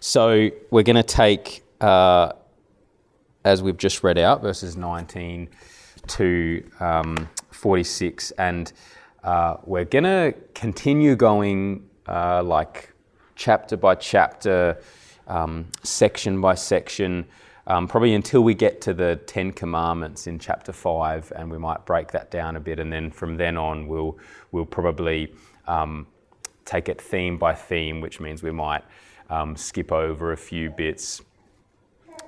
So we're going to take, uh, as we've just read out, verses 19 to um, 46, and uh, we're going to continue going uh, like chapter by chapter, um, section by section, um, probably until we get to the Ten Commandments in chapter 5, and we might break that down a bit, and then from then on, we'll, we'll probably um, take it theme by theme, which means we might um, skip over a few bits.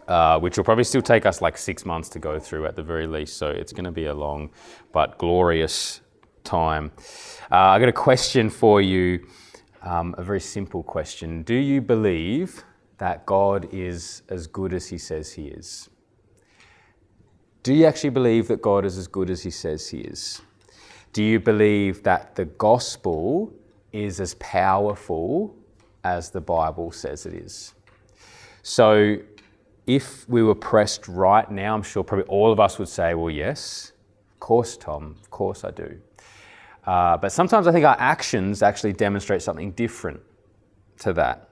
Uh, which will probably still take us like six months to go through at the very least. So it's going to be a long but glorious time. Uh, I got a question for you, um, a very simple question. Do you believe that God is as good as He says He is? Do you actually believe that God is as good as He says He is? Do you believe that the gospel is as powerful as the Bible says it is? So, if we were pressed right now, I'm sure probably all of us would say, well, yes, of course, Tom, of course I do. Uh, but sometimes I think our actions actually demonstrate something different to that.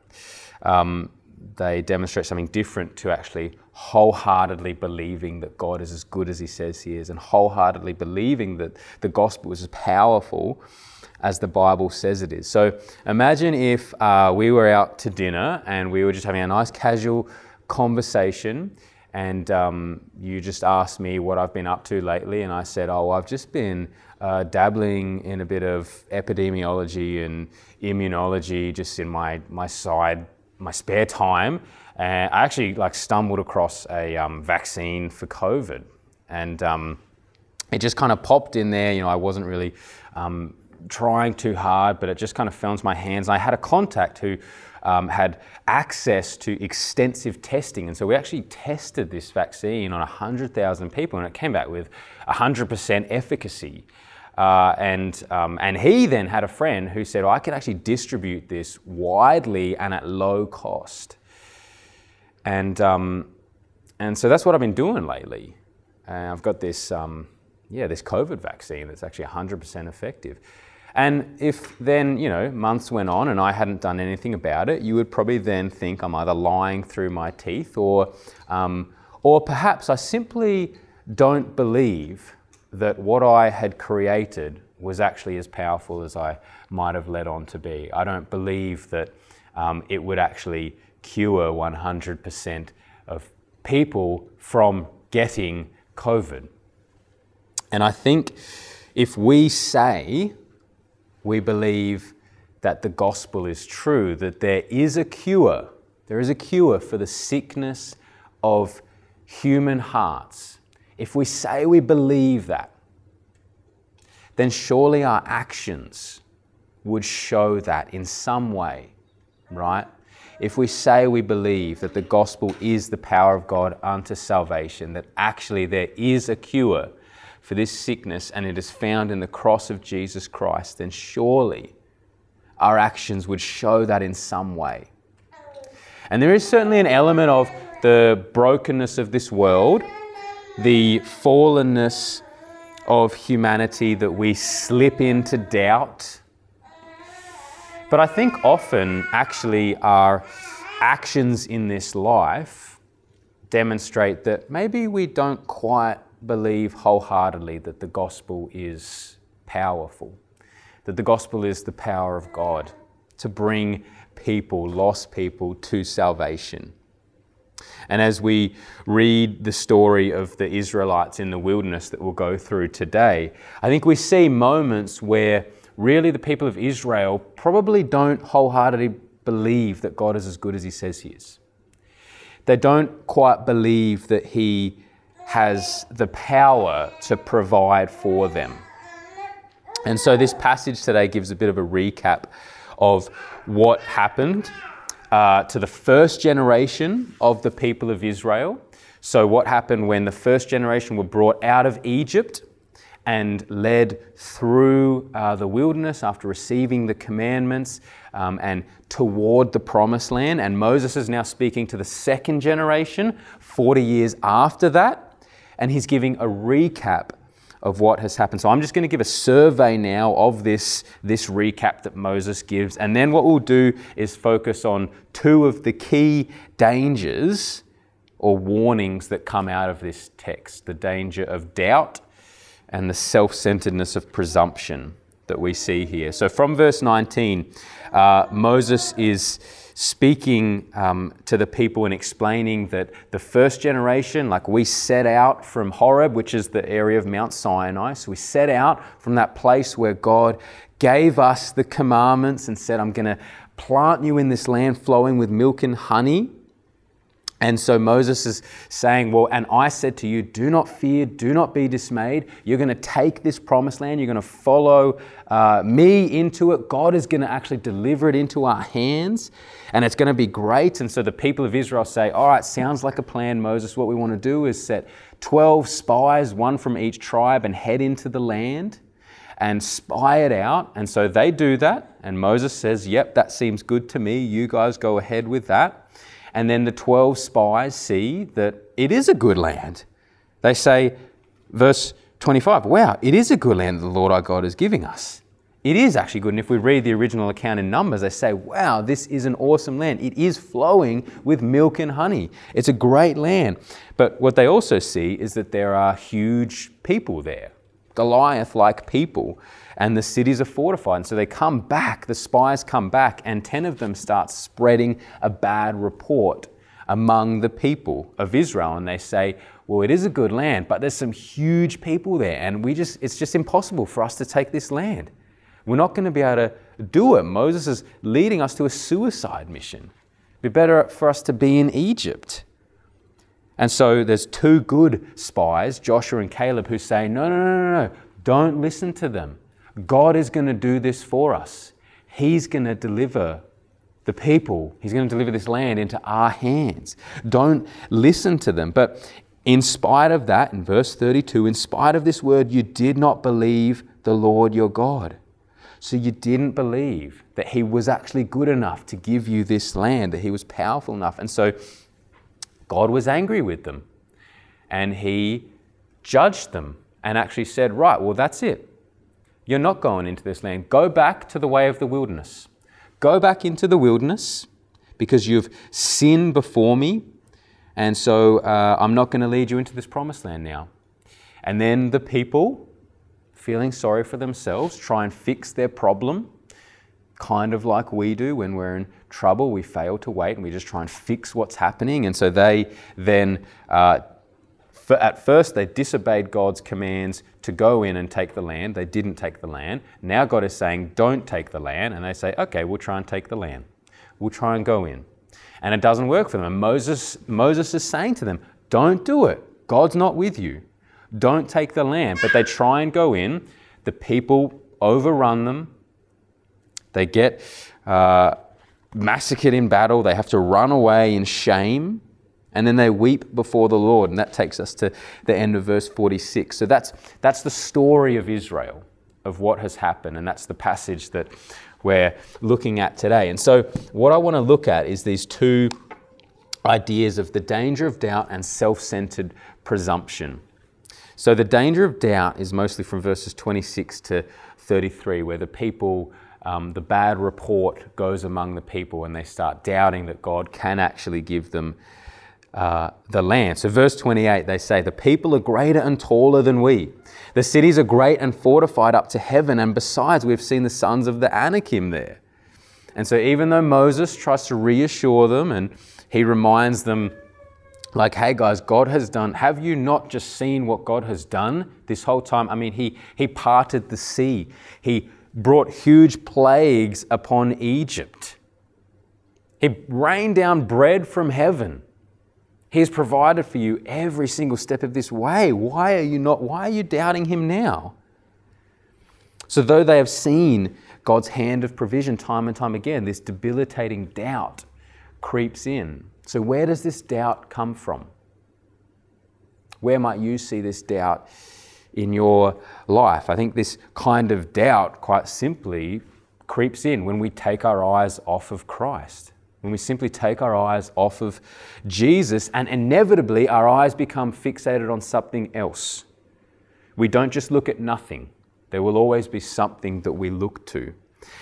Um, they demonstrate something different to actually wholeheartedly believing that God is as good as He says He is, and wholeheartedly believing that the gospel is as powerful as the Bible says it is. So imagine if uh, we were out to dinner and we were just having a nice casual conversation and um, you just asked me what I've been up to lately, and I said, Oh, I've just been uh, dabbling in a bit of epidemiology and immunology just in my, my side, my spare time. And I actually like stumbled across a um, vaccine for COVID. And um, it just kind of popped in there. You know, I wasn't really um, trying too hard, but it just kind of fell into my hands. And I had a contact who um, had access to extensive testing. And so we actually tested this vaccine on 100,000 people, and it came back with 100% efficacy. Uh, and, um, and he then had a friend who said, oh, I can actually distribute this widely and at low cost. And, um, and so that's what I've been doing lately. And I've got this, um, yeah, this COVID vaccine that's actually 100% effective. And if then, you know, months went on and I hadn't done anything about it, you would probably then think I'm either lying through my teeth or, um, or perhaps I simply don't believe that what I had created was actually as powerful as I might have led on to be. I don't believe that um, it would actually cure 100% of people from getting COVID. And I think if we say we believe that the gospel is true, that there is a cure. There is a cure for the sickness of human hearts. If we say we believe that, then surely our actions would show that in some way, right? If we say we believe that the gospel is the power of God unto salvation, that actually there is a cure for this sickness and it is found in the cross of Jesus Christ, then surely our actions would show that in some way. And there is certainly an element of the brokenness of this world, the fallenness of humanity that we slip into doubt. But I think often, actually, our actions in this life demonstrate that maybe we don't quite believe wholeheartedly that the gospel is powerful, that the gospel is the power of God to bring people, lost people, to salvation. And as we read the story of the Israelites in the wilderness that we'll go through today, I think we see moments where really the people of Israel probably don't wholeheartedly believe that God is as good as He says He is. They don't quite believe that He has the power to provide for them. And so this passage today gives a bit of a recap of what happened uh, to the first generation of the people of Israel. So, what happened when the first generation were brought out of Egypt and led through uh, the wilderness after receiving the commandments um, and toward the promised land. And Moses is now speaking to the second generation 40 years after that and he's giving a recap of what has happened. So I'm just going to give a survey now of this, this recap that Moses gives. And then what we'll do is focus on two of the key dangers or warnings that come out of this text the danger of doubt and the self centeredness of presumption that we see here. So from verse 19, uh, Moses is speaking um, to the people and explaining that the first generation, like we set out from Horeb, which is the area of Mount Sinai, so we set out from that place where God gave us the commandments and said, I'm going to plant you in this land flowing with milk and honey. And so Moses is saying, Well, and I said to you, do not fear, do not be dismayed. You're going to take this promised land, you're going to follow uh, me into it. God is going to actually deliver it into our hands, and it's going to be great. And so the people of Israel say, All right, sounds like a plan, Moses. What we want to do is set 12 spies, one from each tribe, and head into the land and spy it out. And so they do that, and Moses says, Yep, that seems good to me. You guys go ahead with that. And then the 12 spies see that it is a good land. They say, verse 25, wow, it is a good land that the Lord our God is giving us. It is actually good. And if we read the original account in Numbers, they say, wow, this is an awesome land. It is flowing with milk and honey. It's a great land. But what they also see is that there are huge people there, Goliath like people and the cities are fortified. And so they come back, the spies come back, and 10 of them start spreading a bad report among the people of Israel. And they say, well, it is a good land, but there's some huge people there, and we just, it's just impossible for us to take this land. We're not going to be able to do it. Moses is leading us to a suicide mission. It'd be better for us to be in Egypt. And so there's two good spies, Joshua and Caleb, who say, no, no, no, no, no, don't listen to them. God is going to do this for us. He's going to deliver the people, He's going to deliver this land into our hands. Don't listen to them. But in spite of that, in verse 32, in spite of this word, you did not believe the Lord your God. So you didn't believe that He was actually good enough to give you this land, that He was powerful enough. And so God was angry with them. And He judged them and actually said, Right, well, that's it. You're not going into this land. Go back to the way of the wilderness. Go back into the wilderness because you've sinned before me. And so uh, I'm not going to lead you into this promised land now. And then the people, feeling sorry for themselves, try and fix their problem, kind of like we do when we're in trouble. We fail to wait and we just try and fix what's happening. And so they then uh, at first, they disobeyed God's commands to go in and take the land. They didn't take the land. Now God is saying, don't take the land. And they say, okay, we'll try and take the land. We'll try and go in. And it doesn't work for them. And Moses, Moses is saying to them, don't do it. God's not with you. Don't take the land. But they try and go in. The people overrun them. They get uh, massacred in battle. They have to run away in shame and then they weep before the Lord. And that takes us to the end of verse 46. So that's, that's the story of Israel, of what has happened. And that's the passage that we're looking at today. And so, what I want to look at is these two ideas of the danger of doubt and self centered presumption. So, the danger of doubt is mostly from verses 26 to 33, where the people. Um, the bad report goes among the people and they start doubting that God can actually give them uh, the land. So, verse 28, they say, The people are greater and taller than we. The cities are great and fortified up to heaven. And besides, we've seen the sons of the Anakim there. And so, even though Moses tries to reassure them and he reminds them, like, hey guys, God has done, have you not just seen what God has done this whole time? I mean, he, he parted the sea, he brought huge plagues upon Egypt, he rained down bread from heaven. He's provided for you every single step of this way. Why are you not? Why are you doubting Him now? So, though they have seen God's hand of provision time and time again, this debilitating doubt creeps in. So, where does this doubt come from? Where might you see this doubt in your life? I think this kind of doubt, quite simply, creeps in when we take our eyes off of Christ when we simply take our eyes off of Jesus and inevitably our eyes become fixated on something else. We don't just look at nothing, there will always be something that we look to.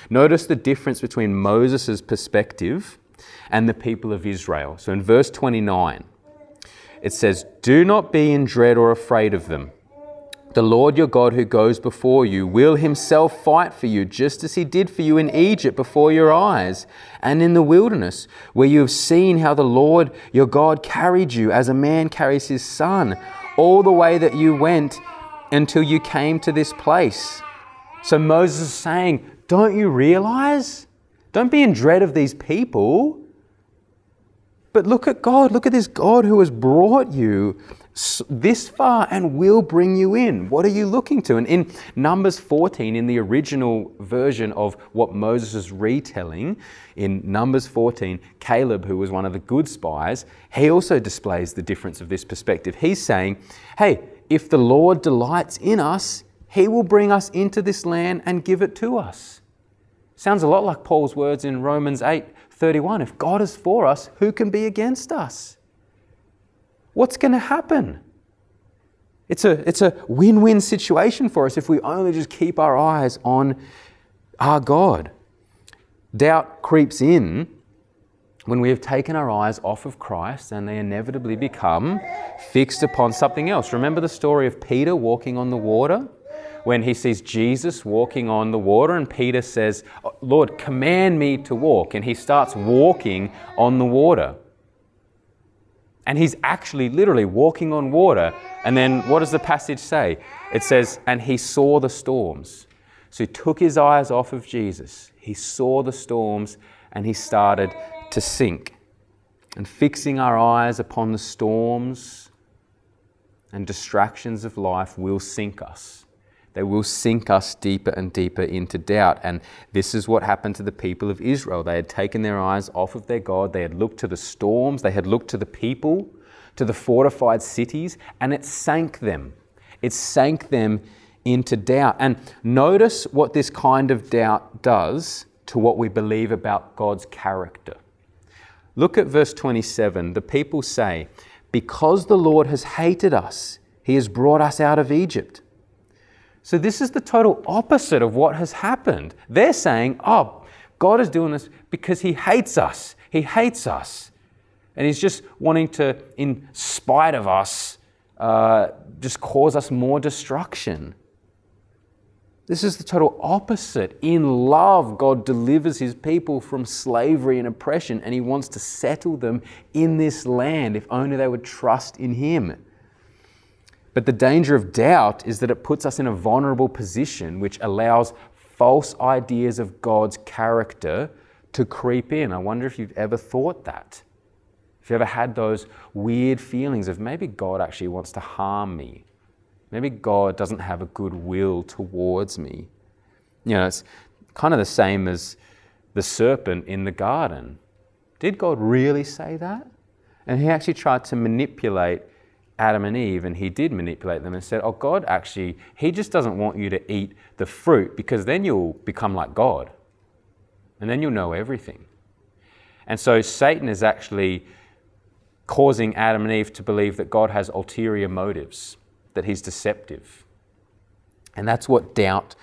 Notice the difference between Moses' perspective and the people of Israel. So in verse 29, it says, Do not be in dread or afraid of them. The Lord your God who goes before you will himself fight for you, just as he did for you in Egypt before your eyes and in the wilderness, where you have seen how the Lord your God carried you as a man carries his son, all the way that you went until you came to this place. So Moses is saying, Don't you realize? Don't be in dread of these people. But look at God. Look at this God who has brought you this far and will bring you in. What are you looking to? And in Numbers 14, in the original version of what Moses is retelling, in Numbers 14, Caleb, who was one of the good spies, he also displays the difference of this perspective. He's saying, hey, if the Lord delights in us, he will bring us into this land and give it to us. Sounds a lot like Paul's words in Romans 8 31. If God is for us, who can be against us? What's going to happen? It's a, it's a win win situation for us if we only just keep our eyes on our God. Doubt creeps in when we have taken our eyes off of Christ and they inevitably become fixed upon something else. Remember the story of Peter walking on the water? When he sees Jesus walking on the water, and Peter says, oh, Lord, command me to walk. And he starts walking on the water. And he's actually literally walking on water. And then what does the passage say? It says, and he saw the storms. So he took his eyes off of Jesus. He saw the storms and he started to sink. And fixing our eyes upon the storms and distractions of life will sink us they will sink us deeper and deeper into doubt. And this is what happened to the people of Israel. They had taken their eyes off of their God, they had looked to the storms, they had looked to the people, to the fortified cities, and it sank them. It sank them into doubt. And notice what this kind of doubt does to what we believe about God's character. Look at verse 27. The people say, Because the Lord has hated us, he has brought us out of Egypt. So, this is the total opposite of what has happened. They're saying, oh, God is doing this because He hates us. He hates us. And He's just wanting to, in spite of us, uh, just cause us more destruction. This is the total opposite. In love, God delivers his people from slavery and oppression, and he wants to settle them in this land if only they would trust in him. But the danger of doubt is that it puts us in a vulnerable position which allows false ideas of God's character to creep in. I wonder if you've ever thought that. If you ever had those weird feelings of maybe God actually wants to harm me. Maybe God doesn't have a good will towards me. You know, it's kind of the same as the serpent in the garden. Did God really say that? And he actually tried to manipulate Adam and Eve and he did manipulate them and said, Oh, God actually, he just doesn't want you to eat the fruit because then you'll become like God and then you'll know everything. And so Satan is actually causing Adam and Eve to believe that God has ulterior motives, that he's deceptive. And that's what doubt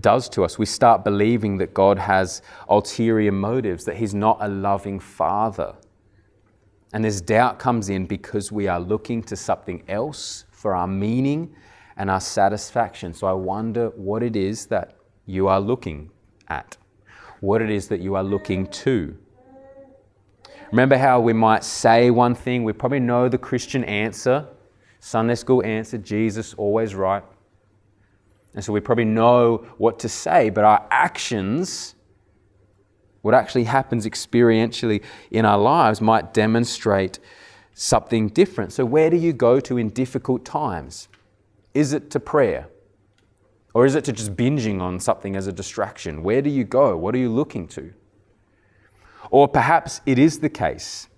does to us. We start believing that God has ulterior motives, that he's not a loving father and this doubt comes in because we are looking to something else for our meaning and our satisfaction. So I wonder what it is that you are looking at, what it is that you are looking to. Remember how we might say one thing, we probably know the Christian answer, Sunday school answer, Jesus always right. And so we probably know what to say, but our actions what actually happens experientially in our lives might demonstrate something different. So, where do you go to in difficult times? Is it to prayer? Or is it to just binging on something as a distraction? Where do you go? What are you looking to? Or perhaps it is the case,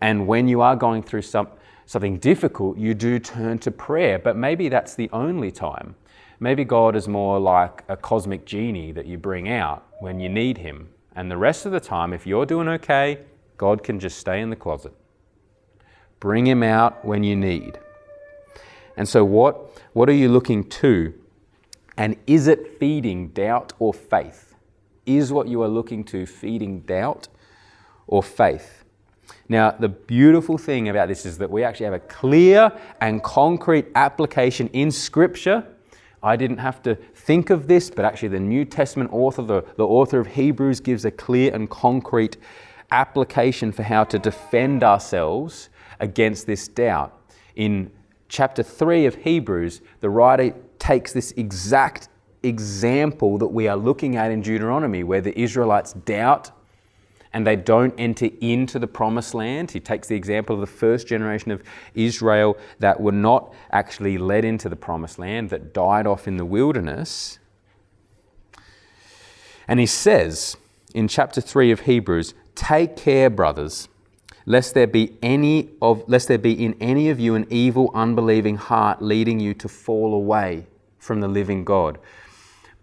and when you are going through some, something difficult, you do turn to prayer, but maybe that's the only time. Maybe God is more like a cosmic genie that you bring out when you need Him and the rest of the time, if you're doing okay, God can just stay in the closet. Bring him out when you need. And so, what, what are you looking to? And is it feeding doubt or faith? Is what you are looking to feeding doubt or faith? Now, the beautiful thing about this is that we actually have a clear and concrete application in Scripture. I didn't have to think of this, but actually, the New Testament author, the, the author of Hebrews, gives a clear and concrete application for how to defend ourselves against this doubt. In chapter 3 of Hebrews, the writer takes this exact example that we are looking at in Deuteronomy, where the Israelites doubt and they don't enter into the promised land. He takes the example of the first generation of Israel that were not actually led into the promised land, that died off in the wilderness. And he says in chapter 3 of Hebrews, Take care, brothers, lest there be any of lest there be in any of you an evil, unbelieving heart leading you to fall away from the living God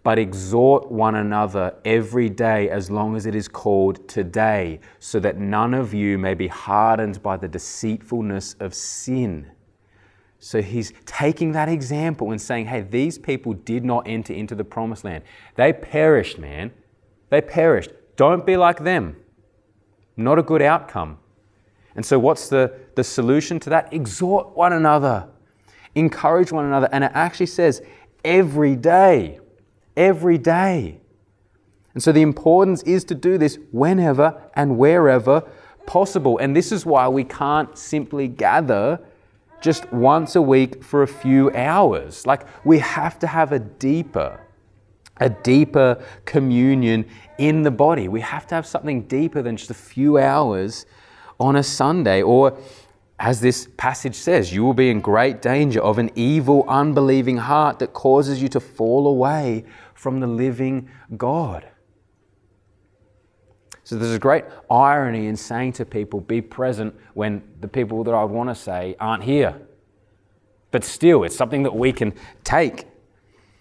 but exhort one another every day as long as it is called today, so that none of you may be hardened by the deceitfulness of sin. So he's taking that example and saying, hey, these people did not enter into the promised land. They perished, man. They perished. Don't be like them. Not a good outcome. And so, what's the, the solution to that? Exhort one another, encourage one another. And it actually says, every day every day. And so the importance is to do this whenever and wherever possible. And this is why we can't simply gather just once a week for a few hours. Like we have to have a deeper, a deeper communion in the body. We have to have something deeper than just a few hours on a Sunday or as this passage says, you will be in great danger of an evil, unbelieving heart that causes you to fall away from the living God. So there's a great irony in saying to people, be present when the people that I want to say aren't here. But still, it's something that we can take.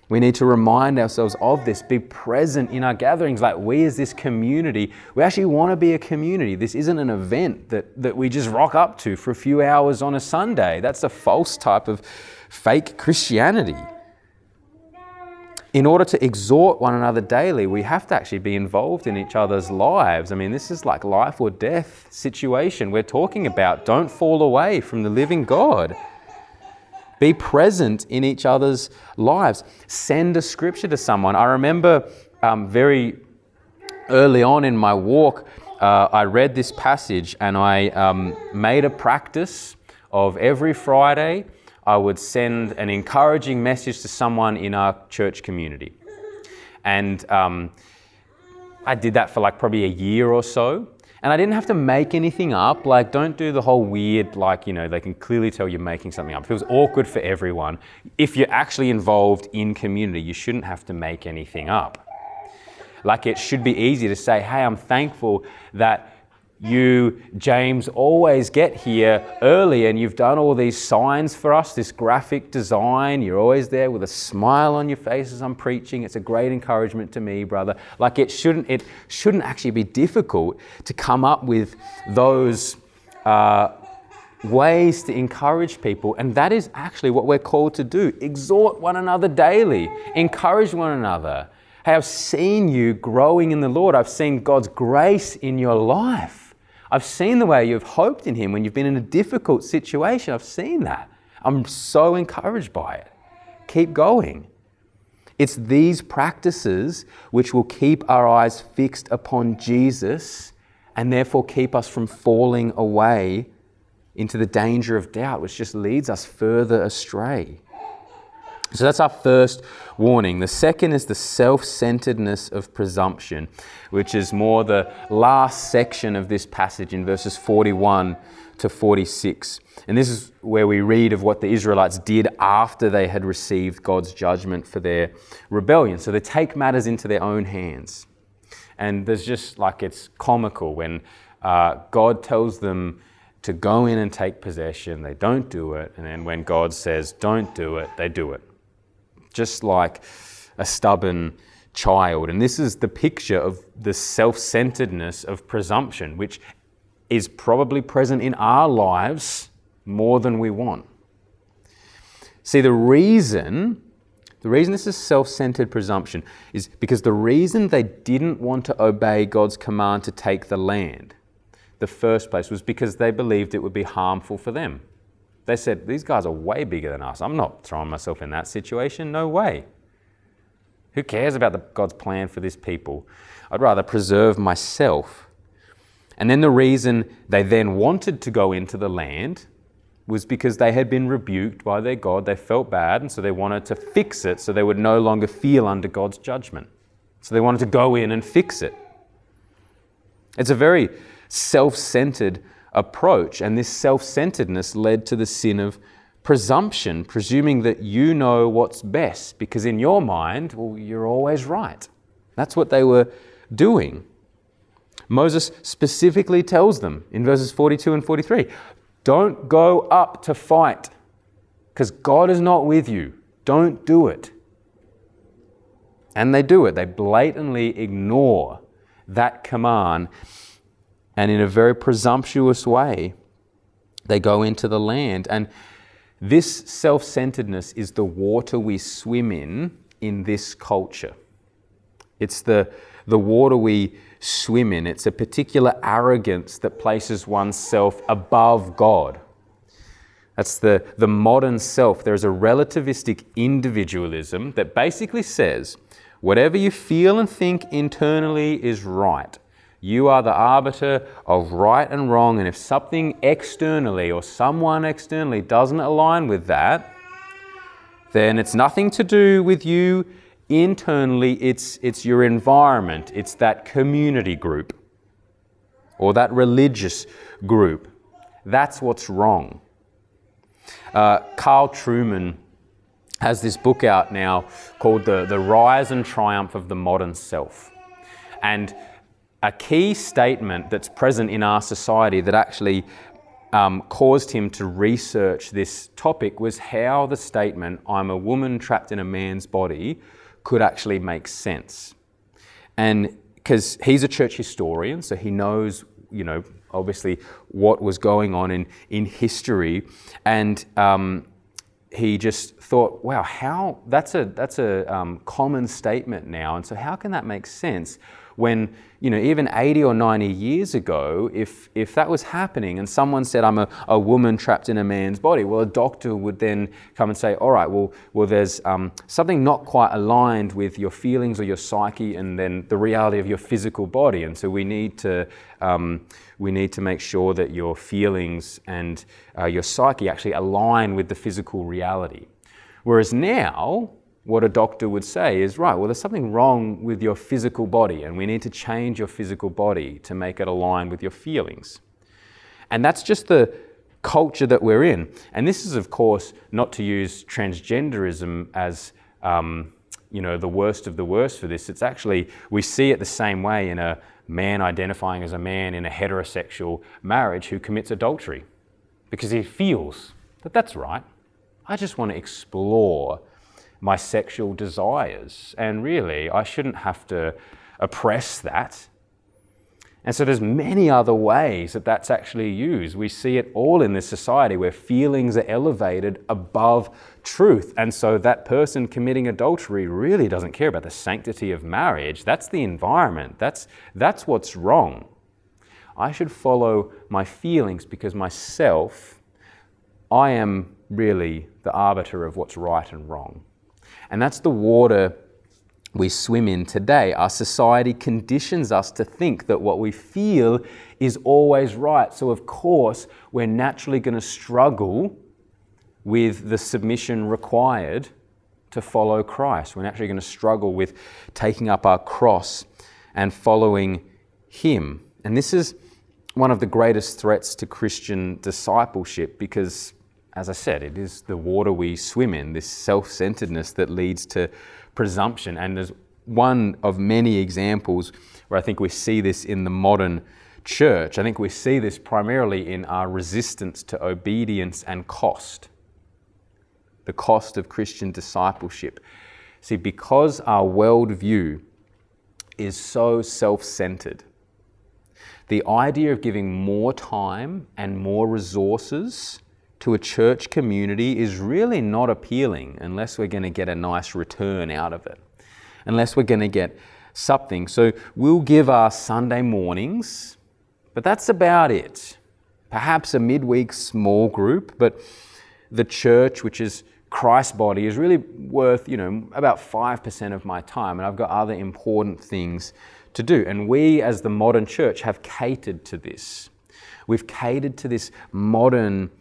We need to remind ourselves of this, be present in our gatherings. Like we, as this community, we actually want to be a community. This isn't an event that, that we just rock up to for a few hours on a Sunday. That's a false type of fake Christianity in order to exhort one another daily, we have to actually be involved in each other's lives. I mean, this is like life or death situation we're talking about. Don't fall away from the living God. Be present in each other's lives. Send a scripture to someone. I remember um, very early on in my walk, uh, I read this passage and I um, made a practice of every Friday I would send an encouraging message to someone in our church community. And um, I did that for like probably a year or so. And I didn't have to make anything up. Like, don't do the whole weird, like, you know, they can clearly tell you're making something up. It feels awkward for everyone. If you're actually involved in community, you shouldn't have to make anything up. Like, it should be easy to say, hey, I'm thankful that you, James, always get here early and you've done all these signs for us, this graphic design. You're always there with a smile on your face as I'm preaching. It's a great encouragement to me, brother. Like it shouldn't, it shouldn't actually be difficult to come up with those uh, ways to encourage people. And that is actually what we're called to do. Exhort one another daily, encourage one another. Hey, I've seen you growing in the Lord. I've seen God's grace in your life. I've seen the way you've hoped in Him when you've been in a difficult situation. I've seen that. I'm so encouraged by it. Keep going. It's these practices which will keep our eyes fixed upon Jesus and therefore keep us from falling away into the danger of doubt, which just leads us further astray. So that's our first warning. The second is the self centeredness of presumption, which is more the last section of this passage in verses 41 to 46. And this is where we read of what the Israelites did after they had received God's judgment for their rebellion. So they take matters into their own hands. And there's just like it's comical when uh, God tells them to go in and take possession, they don't do it. And then when God says, don't do it, they do it just like a stubborn child. And this is the picture of the self centeredness of presumption, which is probably present in our lives more than we want. See, the reason, the reason this is self centered presumption is because the reason they didn't want to obey God's command to take the land, the first place, was because they believed it would be harmful for them. They said, These guys are way bigger than us. I'm not throwing myself in that situation. No way. Who cares about the, God's plan for this people? I'd rather preserve myself. And then the reason they then wanted to go into the land was because they had been rebuked by their God. They felt bad, and so they wanted to fix it so they would no longer feel under God's judgment. So they wanted to go in and fix it. It's a very self centered approach, and this self centeredness led to the sin of presumption, presuming that you know what's best, because in your mind, well, you're always right. That's what they were doing. Moses specifically tells them in verses 42 and 43 don't go up to fight because God is not with you. Don't do it. And they do it. They blatantly ignore that command. And in a very presumptuous way, they go into the land. And this self centeredness is the water we swim in in this culture. It's the, the water we swim in. It's a particular arrogance that places oneself above God. That's the, the modern self. There's a relativistic individualism that basically says whatever you feel and think internally is right. You are the arbiter of right and wrong, and if something externally or someone externally doesn't align with that, then it's nothing to do with you internally. It's, it's your environment, it's that community group or that religious group. That's what's wrong. Uh, Carl Trueman has this book out now called the, the Rise and Triumph of the Modern Self. And a key statement that's present in our society that actually um, caused him to research this topic was how the statement, I'm a woman trapped in a man's body, could actually make sense. And because he's a church historian, so he knows, you know, obviously what was going on in, in history. And um, he just thought, wow, how that's a that's a um, common statement now, and so how can that make sense when you know, even 80 or 90 years ago, if, if that was happening and someone said, I'm a, a woman trapped in a man's body, well, a doctor would then come and say, all right, well, well there's um, something not quite aligned with your feelings or your psyche and then the reality of your physical body. And so we need to, um, we need to make sure that your feelings and uh, your psyche actually align with the physical reality. Whereas now, what a doctor would say is right, well, there's something wrong with your physical body, and we need to change your physical body to make it align with your feelings. And that's just the culture that we're in. And this is, of course, not to use transgenderism as um, you know the worst of the worst for this. It's actually we see it the same way in a man identifying as a man in a heterosexual marriage who commits adultery because he feels that that's right. I just want to explore my sexual desires. And really, I shouldn't have to oppress that. And so there's many other ways that that's actually used. We see it all in this society where feelings are elevated above truth. And so that person committing adultery really doesn't care about the sanctity of marriage. That's the environment. That's, that's what's wrong. I should follow my feelings because myself, I am really the arbiter of what's right and wrong. And that's the water we swim in today. Our society conditions us to think that what we feel is always right. So, of course, we're naturally going to struggle with the submission required to follow Christ. We're naturally going to struggle with taking up our cross and following Him. And this is one of the greatest threats to Christian discipleship because as I said, it is the water we swim in, this self centeredness that leads to presumption. And there's one of many examples where I think we see this in the modern church. I think we see this primarily in our resistance to obedience and cost, the cost of Christian discipleship. See, because our worldview is so self centered, the idea of giving more time and more resources to a church community is really not appealing unless we're going to get a nice return out of it, unless we're going to get something. So we'll give our Sunday mornings, but that's about it. Perhaps a midweek small group, but the church, which is Christ's body, is really worth, you know, about 5% of my time, and I've got other important things to do. And we, as the modern church, have catered to this. We've catered to this modern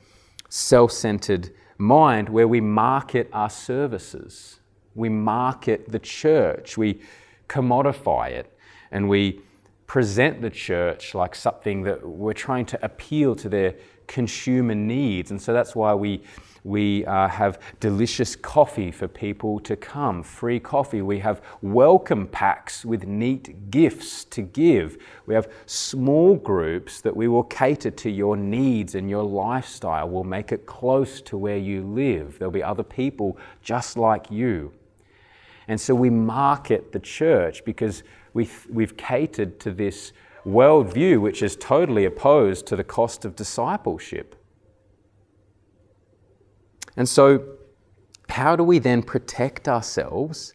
self centered mind where we market our services. We market the church. We commodify it and we present the church like something that we're trying to appeal to their consumer needs. And so that's why we we uh, have delicious coffee for people to come, free coffee. We have welcome packs with neat gifts to give. We have small groups that we will cater to your needs and your lifestyle. We'll make it close to where you live. There'll be other people just like you. And so we market the church because we've, we've catered to this worldview which is totally opposed to the cost of discipleship. And so, how do we then protect ourselves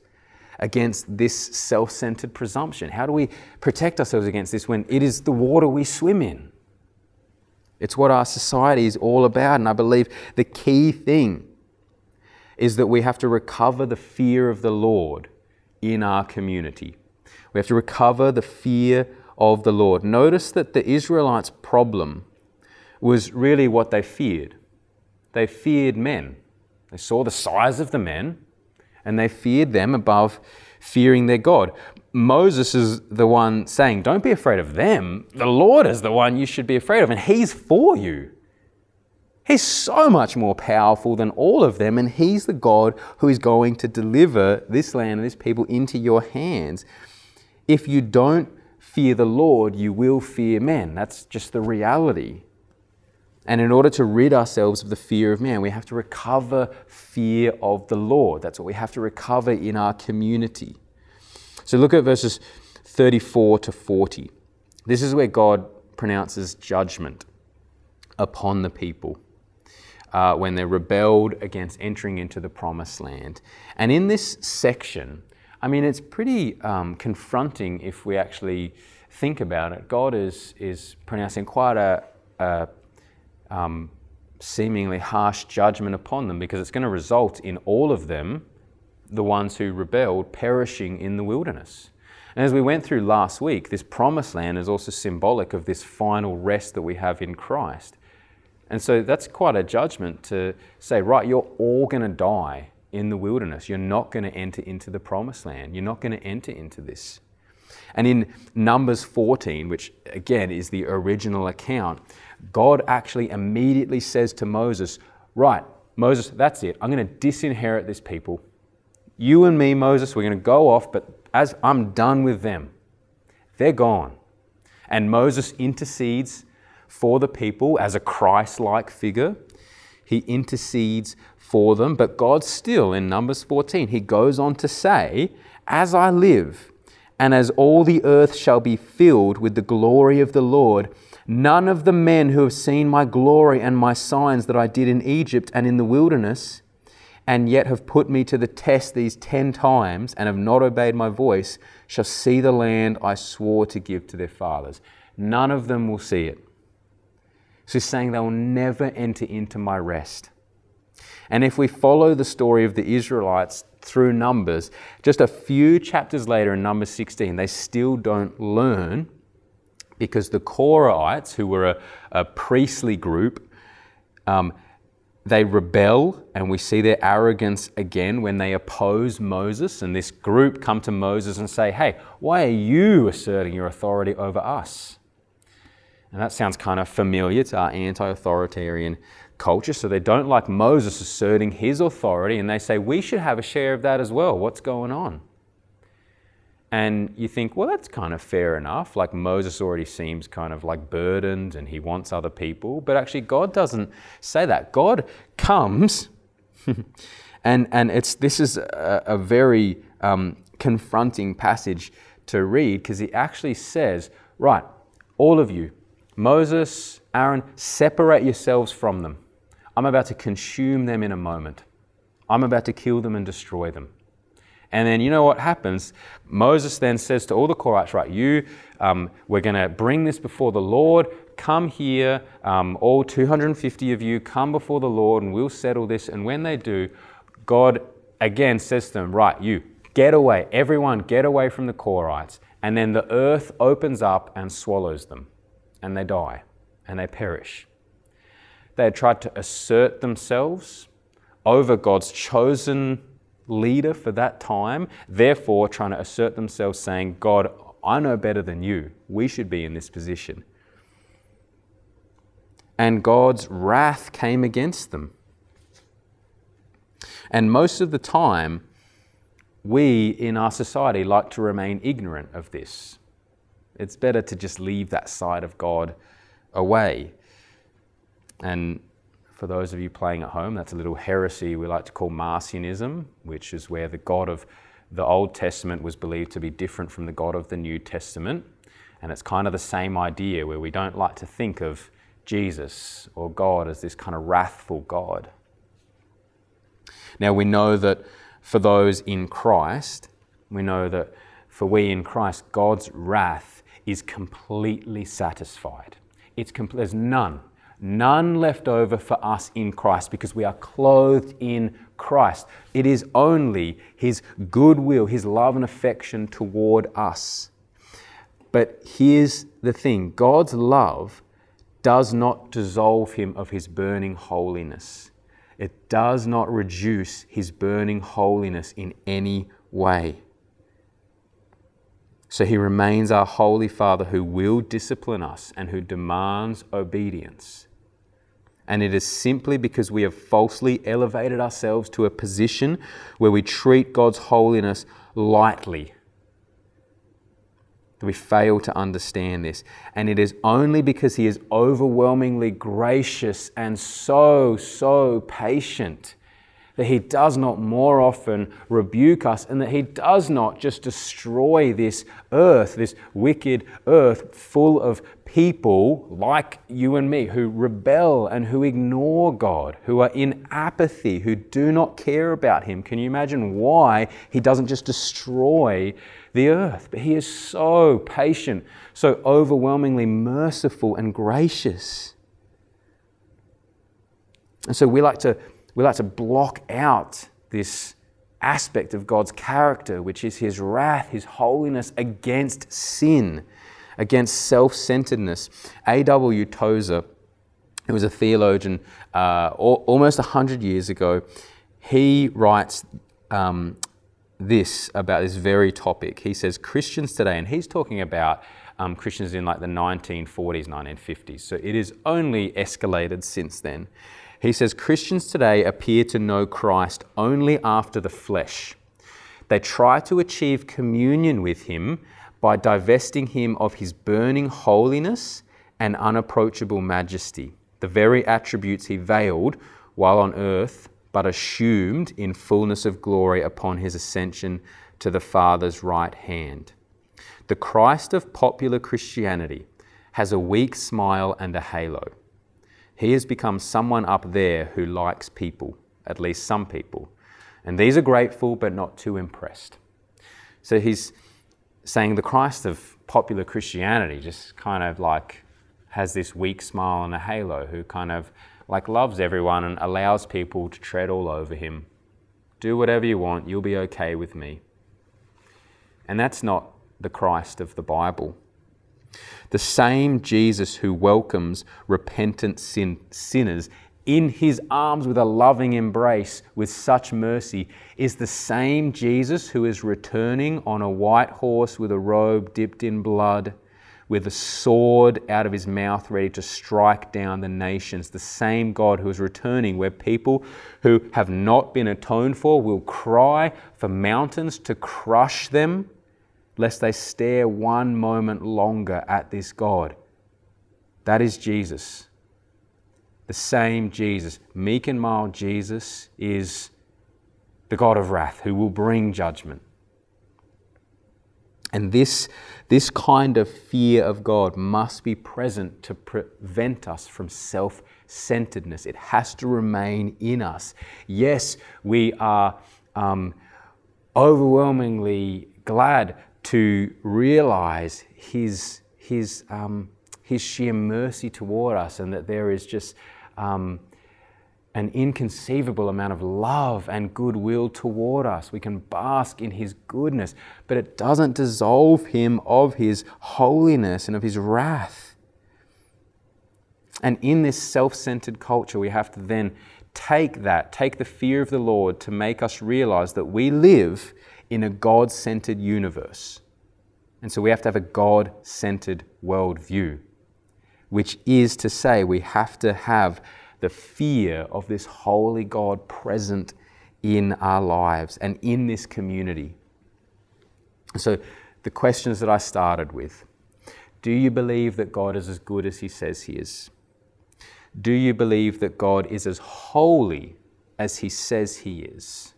against this self centered presumption? How do we protect ourselves against this when it is the water we swim in? It's what our society is all about. And I believe the key thing is that we have to recover the fear of the Lord in our community. We have to recover the fear of the Lord. Notice that the Israelites' problem was really what they feared. They feared men. They saw the size of the men and they feared them above fearing their God. Moses is the one saying, Don't be afraid of them. The Lord is the one you should be afraid of, and He's for you. He's so much more powerful than all of them, and He's the God who is going to deliver this land and this people into your hands. If you don't fear the Lord, you will fear men. That's just the reality. And in order to rid ourselves of the fear of man, we have to recover fear of the Lord. That's what we have to recover in our community. So look at verses 34 to 40. This is where God pronounces judgment upon the people uh, when they rebelled against entering into the promised land. And in this section, I mean, it's pretty um, confronting if we actually think about it. God is, is pronouncing quite a, a um, seemingly harsh judgment upon them because it's going to result in all of them, the ones who rebelled, perishing in the wilderness. And as we went through last week, this promised land is also symbolic of this final rest that we have in Christ. And so that's quite a judgment to say, right, you're all going to die in the wilderness. You're not going to enter into the promised land. You're not going to enter into this. And in Numbers 14, which again is the original account, God actually immediately says to Moses, Right, Moses, that's it. I'm going to disinherit this people. You and me, Moses, we're going to go off, but as I'm done with them, they're gone. And Moses intercedes for the people as a Christ like figure. He intercedes for them, but God still, in Numbers 14, he goes on to say, As I live, and as all the earth shall be filled with the glory of the Lord, None of the men who have seen my glory and my signs that I did in Egypt and in the wilderness, and yet have put me to the test these ten times and have not obeyed my voice, shall see the land I swore to give to their fathers. None of them will see it. So he's saying they will never enter into my rest. And if we follow the story of the Israelites through Numbers, just a few chapters later in Numbers 16, they still don't learn because the Korahites, who were a, a priestly group, um, they rebel, and we see their arrogance again when they oppose Moses. And this group come to Moses and say, Hey, why are you asserting your authority over us? And that sounds kind of familiar to our anti authoritarian culture. So they don't like Moses asserting his authority, and they say, We should have a share of that as well. What's going on? And you think, well, that's kind of fair enough. Like Moses already seems kind of like burdened and he wants other people. But actually, God doesn't say that. God comes, and, and it's, this is a, a very um, confronting passage to read because he actually says, right, all of you, Moses, Aaron, separate yourselves from them. I'm about to consume them in a moment. I'm about to kill them and destroy them. And then you know what happens? Moses then says to all the Korahites, right, you, um, we're going to bring this before the Lord. Come here, um, all 250 of you, come before the Lord and we'll settle this. And when they do, God again says to them, right, you, get away. Everyone, get away from the Korahites. And then the earth opens up and swallows them. And they die and they perish. They had tried to assert themselves over God's chosen leader for that time, therefore trying to assert themselves, saying, God, I know better than you. We should be in this position. And God's wrath came against them. And most of the time, we in our society like to remain ignorant of this. It's better to just leave that side of God away. And for those of you playing at home, that's a little heresy we like to call Marcionism, which is where the God of the Old Testament was believed to be different from the God of the New Testament. And it's kind of the same idea where we don't like to think of Jesus or God as this kind of wrathful God. Now, we know that for those in Christ, we know that for we in Christ, God's wrath is completely satisfied. It's there's none none left over for us in Christ because we are clothed in Christ. It is only His goodwill, His love and affection toward us. But here's the thing God's love does not dissolve Him of His burning holiness. It does not reduce His burning holiness in any way. So he remains our Holy Father who will discipline us and who demands obedience and it is simply because we have falsely elevated ourselves to a position where we treat God's holiness lightly that we fail to understand this. And it is only because He is overwhelmingly gracious and so, so patient that He does not more often rebuke us and that He does not just destroy this earth, this wicked earth full of people like you and me who rebel and who ignore God, who are in apathy, who do not care about Him. Can you imagine why He doesn't just destroy the earth? But He is so patient, so overwhelmingly merciful and gracious. And so we like to we like to block out this aspect of God's character, which is his wrath, his holiness against sin, against self centeredness. A.W. Tozer, who was a theologian uh, almost 100 years ago, he writes um, this about this very topic. He says, Christians today, and he's talking about um, Christians in like the 1940s, 1950s, so it has only escalated since then. He says Christians today appear to know Christ only after the flesh. They try to achieve communion with Him by divesting Him of His burning holiness and unapproachable majesty, the very attributes He veiled while on earth, but assumed in fullness of glory upon His ascension to the Father's right hand. The Christ of popular Christianity has a weak smile and a halo. He has become someone up there who likes people, at least some people. And these are grateful but not too impressed. So he's saying the Christ of popular Christianity just kind of like has this weak smile and a halo who kind of like loves everyone and allows people to tread all over him. Do whatever you want, you'll be okay with me. And that's not the Christ of the Bible. The same Jesus who welcomes repentant sin- sinners in his arms with a loving embrace with such mercy is the same Jesus who is returning on a white horse with a robe dipped in blood, with a sword out of his mouth ready to strike down the nations. The same God who is returning, where people who have not been atoned for will cry for mountains to crush them lest they stare one moment longer at this God. That is Jesus. The same Jesus. Meek and mild Jesus is the God of wrath who will bring judgment. And this, this kind of fear of God must be present to prevent us from self centeredness. It has to remain in us. Yes, we are um, overwhelmingly glad to realize His, his, um, his sheer mercy toward us and that there is just. Um, an inconceivable amount of love and goodwill toward us. We can bask in His goodness, but it doesn't dissolve Him of His holiness and of His wrath. And in this self centered culture, we have to then take that, take the fear of the Lord to make us realize that we live in a God centered universe. And so we have to have a God centered worldview, which is to say, we have to have the fear of this holy God present in our lives and in this community. So, the questions that I started with do you believe that God is as good as He says He is? Do you believe that God is as holy as He says He is?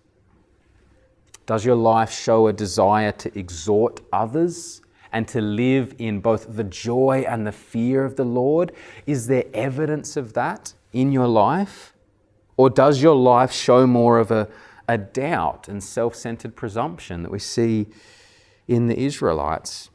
Does your life show a desire to exhort others and to live in both the joy and the fear of the Lord? Is there evidence of that? in your life? Or does your life show more of a, a doubt and self centered presumption that we see in the Israelites?